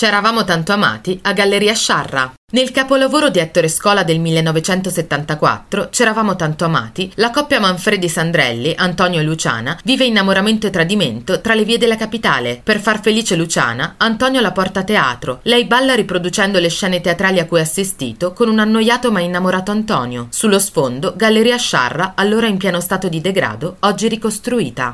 C'eravamo tanto amati a Galleria Sciarra. Nel capolavoro di Ettore Scola del 1974, C'eravamo tanto amati, la coppia Manfredi Sandrelli, Antonio e Luciana, vive innamoramento e tradimento tra le vie della capitale. Per far felice Luciana, Antonio la porta a teatro. Lei balla riproducendo le scene teatrali a cui ha assistito con un annoiato ma innamorato Antonio. Sullo sfondo, Galleria Sciarra, allora in pieno stato di degrado, oggi ricostruita.